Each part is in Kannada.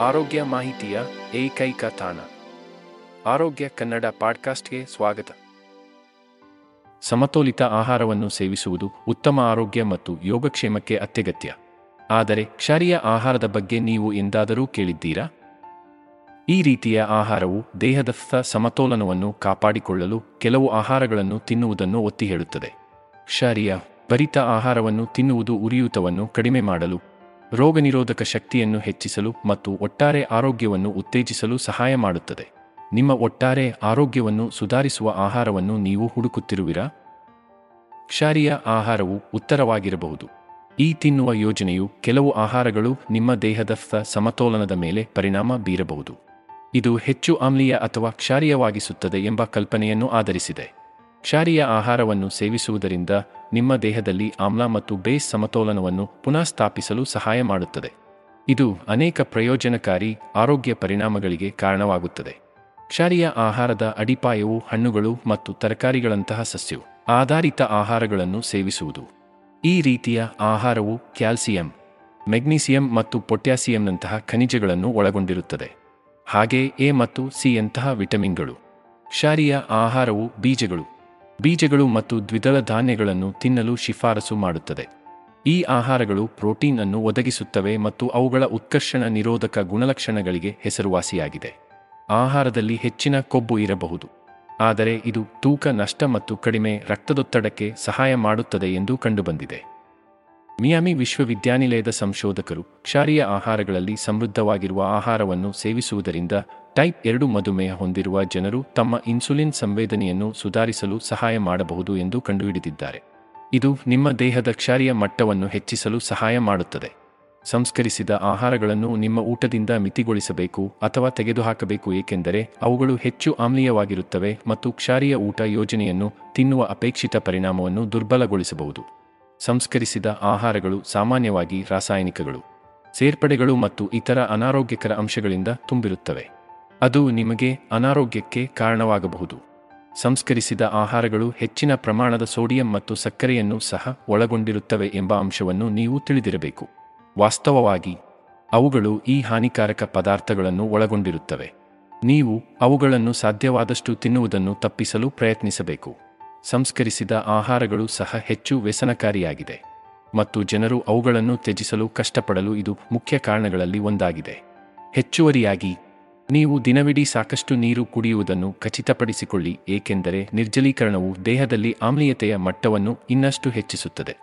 ಆರೋಗ್ಯ ಮಾಹಿತಿಯ ಏಕೈಕ ತಾಣ. ಆರೋಗ್ಯ ಕನ್ನಡ ಪಾಡ್ಕಾಸ್ಟ್ಗೆ ಸ್ವಾಗತ. ಸಮತೋಲಿತ ಆಹಾರವನ್ನು ಸೇವಿಸುವುದು ಉತ್ತಮ ಆರೋಗ್ಯ ಮತ್ತು ಯೋಗಕ್ಷೇಮಕ್ಕೆ ಅತ್ಯಗತ್ಯ. ಆದರೆ ಕ್ಷಾರೀಯ ಆಹಾರದ ಬಗ್ಗೆ ನೀವು ಎಂದಾದರೂ ಕೇಳಿದ್ದೀರಾ? ಈ ರೀತಿಯ ಆಹಾರವು ದೇಹದ ಸಮತೋಲನವನ್ನು ಕಾಪಾಡಿಕೊಳ್ಳಲು ಕೆಲವು ಆಹಾರಗಳನ್ನು ತಿನ್ನುವುದನ್ನು ಒತ್ತಿ ಹೇಳುತ್ತದೆ ಕ್ಷಾರೀಯ, ಭರಿತ ಆಹಾರವನ್ನು ತಿನ್ನುವುದು ಉರಿಯೂತವನ್ನು ಕಡಿಮೆ ಮಾಡಲು ರೋಗನಿರೋಧಕ ಶಕ್ತಿಯನ್ನು ಹೆಚ್ಚಿಸಲು ಮತ್ತು ಒಟ್ಟಾರೆ ಆರೋಗ್ಯವನ್ನು ಉತ್ತೇಜಿಸಲು ಸಹಾಯ ಮಾಡುತ್ತದೆ. ನಿಮ್ಮ ಒಟ್ಟಾರೆ ಆರೋಗ್ಯವನ್ನು ಸುಧಾರಿಸುವ ಆಹಾರವನ್ನು ನೀವು ಹುಡುಕುತ್ತಿರುವಿರಾ? ಕ್ಷಾರೀಯ ಆಹಾರವು ಉತ್ತರವಾಗಿರಬಹುದು. ಈ ತಿನ್ನುವ ಯೋಜನೆಯು ಕೆಲವು ಆಹಾರಗಳು ನಿಮ್ಮ ದೇಹದ ಸಮತೋಲನದ ಮೇಲೆ ಪರಿಣಾಮ ಬೀರಬಹುದು. ಇದು ಹೆಚ್ಚು ಆಮ್ಲೀಯ ಅಥವಾ ಕ್ಷಾರೀಯವಾಗಿಸುತ್ತದೆ ಎಂಬ ಕಲ್ಪನೆಯನ್ನು ಆಧರಿಸಿದೆ. ಕ್ಷಾರೀಯ ಆಹಾರವನ್ನು ಸೇವಿಸುವುದರಿಂದ ನಿಮ್ಮ ದೇಹದಲ್ಲಿ ಆಮ್ಲ ಮತ್ತು ಬೇಸ್ ಸಮತೋಲನವನ್ನು ಪುನಃ ಸ್ಥಾಪಿಸಲು ಸಹಾಯ ಮಾಡುತ್ತದೆ. ಇದು ಅನೇಕ ಪ್ರಯೋಜನಕಾರಿ ಆರೋಗ್ಯ ಪರಿಣಾಮಗಳಿಗೆ ಕಾರಣವಾಗುತ್ತದೆ. ಕ್ಷಾರೀಯ ಆಹಾರದ ಅಡಿಪಾಯವು ಹಣ್ಣುಗಳು ಮತ್ತು ತರಕಾರಿಗಳಂತಹ ಸಸ್ಯವು ಆಧಾರಿತ ಆಹಾರಗಳನ್ನು ಸೇವಿಸುವುದು. ಈ ರೀತಿಯ ಆಹಾರವು ಕ್ಯಾಲ್ಸಿಯಂ, ಮೆಗ್ನೀಸಿಯಂ ಮತ್ತು ಪೊಟ್ಯಾಸಿಯಂನಂತಹ ಖನಿಜಗಳನ್ನು ಒಳಗೊಂಡಿರುತ್ತದೆ. ಹಾಗೆ ಎ ಮತ್ತು ಸಿ ಯಂತಹ ವಿಟಮಿನ್ಗಳು. ಕ್ಷಾರೀಯ ಆಹಾರವು ಬೀಜಗಳು. ಬೀಜಗಳು ಮತ್ತು ದ್ವಿದಳ ಧಾನ್ಯಗಳನ್ನು ತಿನ್ನಲು ಶಿಫಾರಸು ಮಾಡುತ್ತದೆ. ಈ ಆಹಾರಗಳು ಪ್ರೋಟೀನ್ ಅನ್ನು ಒದಗಿಸುತ್ತವೆ ಮತ್ತು ಅವುಗಳ ಉತ್ಕರ್ಷಣ ನಿರೋಧಕ ಗುಣಲಕ್ಷಣಗಳಿಗೆ ಹೆಸರುವಾಸಿಯಾಗಿದೆ. ಆಹಾರದಲ್ಲಿ ಹೆಚ್ಚಿನ ಕೊಬ್ಬು ಇರಬಹುದು. ಆದರೆ ಇದು ತೂಕ, ನಷ್ಟ ಮತ್ತು ಕಡಿಮೆ ರಕ್ತದೊತ್ತಡಕ್ಕೆ ಸಹಾಯ ಮಾಡುತ್ತದೆ ಎಂದು ಕಂಡುಬಂದಿದೆ. ಮಿಯಾಮಿ ವಿಶ್ವವಿದ್ಯಾನಿಲಯದ ಸಂಶೋಧಕರು ಕ್ಷಾರೀಯ ಆಹಾರಗಳಲ್ಲಿ ಸಮೃದ್ಧವಾಗಿರುವ ಆಹಾರವನ್ನು ಸೇವಿಸುವುದರಿಂದ ಟೈಪ್ ಎರಡು ಮಧುಮೇಹ ಹೊಂದಿರುವ ಜನರು ತಮ್ಮ ಇನ್ಸುಲಿನ್ ಸಂವೇದನೆಯನ್ನು ಸುಧಾರಿಸಲು ಸಹಾಯ ಮಾಡಬಹುದು ಎಂದು ಕಂಡುಹಿಡಿದಿದ್ದಾರೆ. ಇದು ನಿಮ್ಮ ದೇಹದ ಕ್ಷಾರೀಯ ಮಟ್ಟವನ್ನು ಹೆಚ್ಚಿಸಲು ಸಹಾಯ ಮಾಡುತ್ತದೆ. ಸಂಸ್ಕರಿಸಿದ ಆಹಾರಗಳನ್ನು ನಿಮ್ಮ ಊಟದಿಂದ ಮಿತಿಗೊಳಿಸಬೇಕು ಅಥವಾ ತೆಗೆದುಹಾಕಬೇಕು ಏಕೆಂದರೆ ಅವುಗಳು ಹೆಚ್ಚು ಆಮ್ಲೀಯವಾಗಿರುತ್ತವೆ ಮತ್ತು ಕ್ಷಾರೀಯ ಊಟ ಯೋಜನೆಯನ್ನು ತಿನ್ನುವ ಅಪೇಕ್ಷಿತ ಪರಿಣಾಮವನ್ನು ದುರ್ಬಲಗೊಳಿಸಬಹುದು. ಸಂಸ್ಕರಿಸಿದ ಆಹಾರಗಳು ಸಾಮಾನ್ಯವಾಗಿ ರಾಸಾಯನಿಕಗಳು. ಸೇರ್ಪಡೆಗಳು ಮತ್ತು ಇತರ ಅನಾರೋಗ್ಯಕರ ಅಂಶಗಳಿಂದ ತುಂಬಿರುತ್ತವೆ. ಅದು ನಿಮಗೆ ಅನಾರೋಗ್ಯಕ್ಕೆ ಕಾರಣವಾಗಬಹುದು. ಸಂಸ್ಕರಿಸಿದ ಆಹಾರಗಳು ಹೆಚ್ಚಿನ ಪ್ರಮಾಣದ ಸೋಡಿಯಂ ಮತ್ತು ಸಕ್ಕರೆಯನ್ನು ಸಹ ಒಳಗೊಂಡಿರುತ್ತವೆ ಎಂಬ ಅಂಶವನ್ನು ನೀವು ತಿಳಿದಿರಬೇಕು. ವಾಸ್ತವವಾಗಿ, ಅವುಗಳು ಈ ಹಾನಿಕಾರಕ ಪದಾರ್ಥಗಳನ್ನು ಒಳಗೊಂಡಿರುತ್ತವೆ. ನೀವು ಅವುಗಳನ್ನು ಸಾಧ್ಯವಾದಷ್ಟು ತಿನ್ನುವುದನ್ನು ತಪ್ಪಿಸಲು ಪ್ರಯತ್ನಿಸಬೇಕು. ಸಂಸ್ಕರಿಸಿದ ಆಹಾರಗಳು ಸಹ ಹೆಚ್ಚು ವ್ಯಸನಕಾರಿಯಾಗಿದೆ ಮತ್ತು ಜನರು ಅವುಗಳನ್ನು ತ್ಯಜಿಸಲು ಕಷ್ಟಪಡಲು ಇದು ಮುಖ್ಯ ಕಾರಣಗಳಲ್ಲಿ ಒಂದಾಗಿದೆ. ಹೆಚ್ಚುವರಿಯಾಗಿ, ನೀವು ದಿನವಿಡೀ ಸಾಕಷ್ಟು ನೀರು ಕುಡಿಯುವುದನ್ನು ಖಚಿತಪಡಿಸಿಕೊಳ್ಳಿ, ಏಕೆಂದರೆ ನಿರ್ಜಲೀಕರಣವು ದೇಹದಲ್ಲಿ ಆಮ್ಲೀಯತೆಯ ಮಟ್ಟವನ್ನು ಇನ್ನಷ್ಟು ಹೆಚ್ಚಿಸುತ್ತದೆ.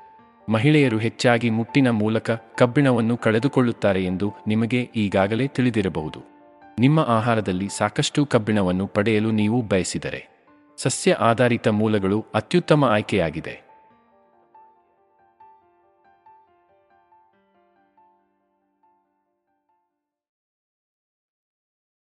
ಮಹಿಳೆಯರು ಹೆಚ್ಚಾಗಿ ಮುಟ್ಟಿನ ಮೂಲಕ ಕಬ್ಬಿಣವನ್ನು ಕಳೆದುಕೊಳ್ಳುತ್ತಾರೆ ಎಂದು ನಿಮಗೆ ಈಗಾಗಲೇ ತಿಳಿದಿರಬಹುದು. ನಿಮ್ಮ ಆಹಾರದಲ್ಲಿ ಸಾಕಷ್ಟು ಕಬ್ಬಿಣವನ್ನು ಪಡೆಯಲು ನೀವು ಬಯಸಿದರೆ. ಸಸ್ಯ ಆಧಾರಿತ ಮೂಲಗಳು ಅತ್ಯುತ್ತಮ ಆಯ್ಕೆಯಾಗಿದೆ.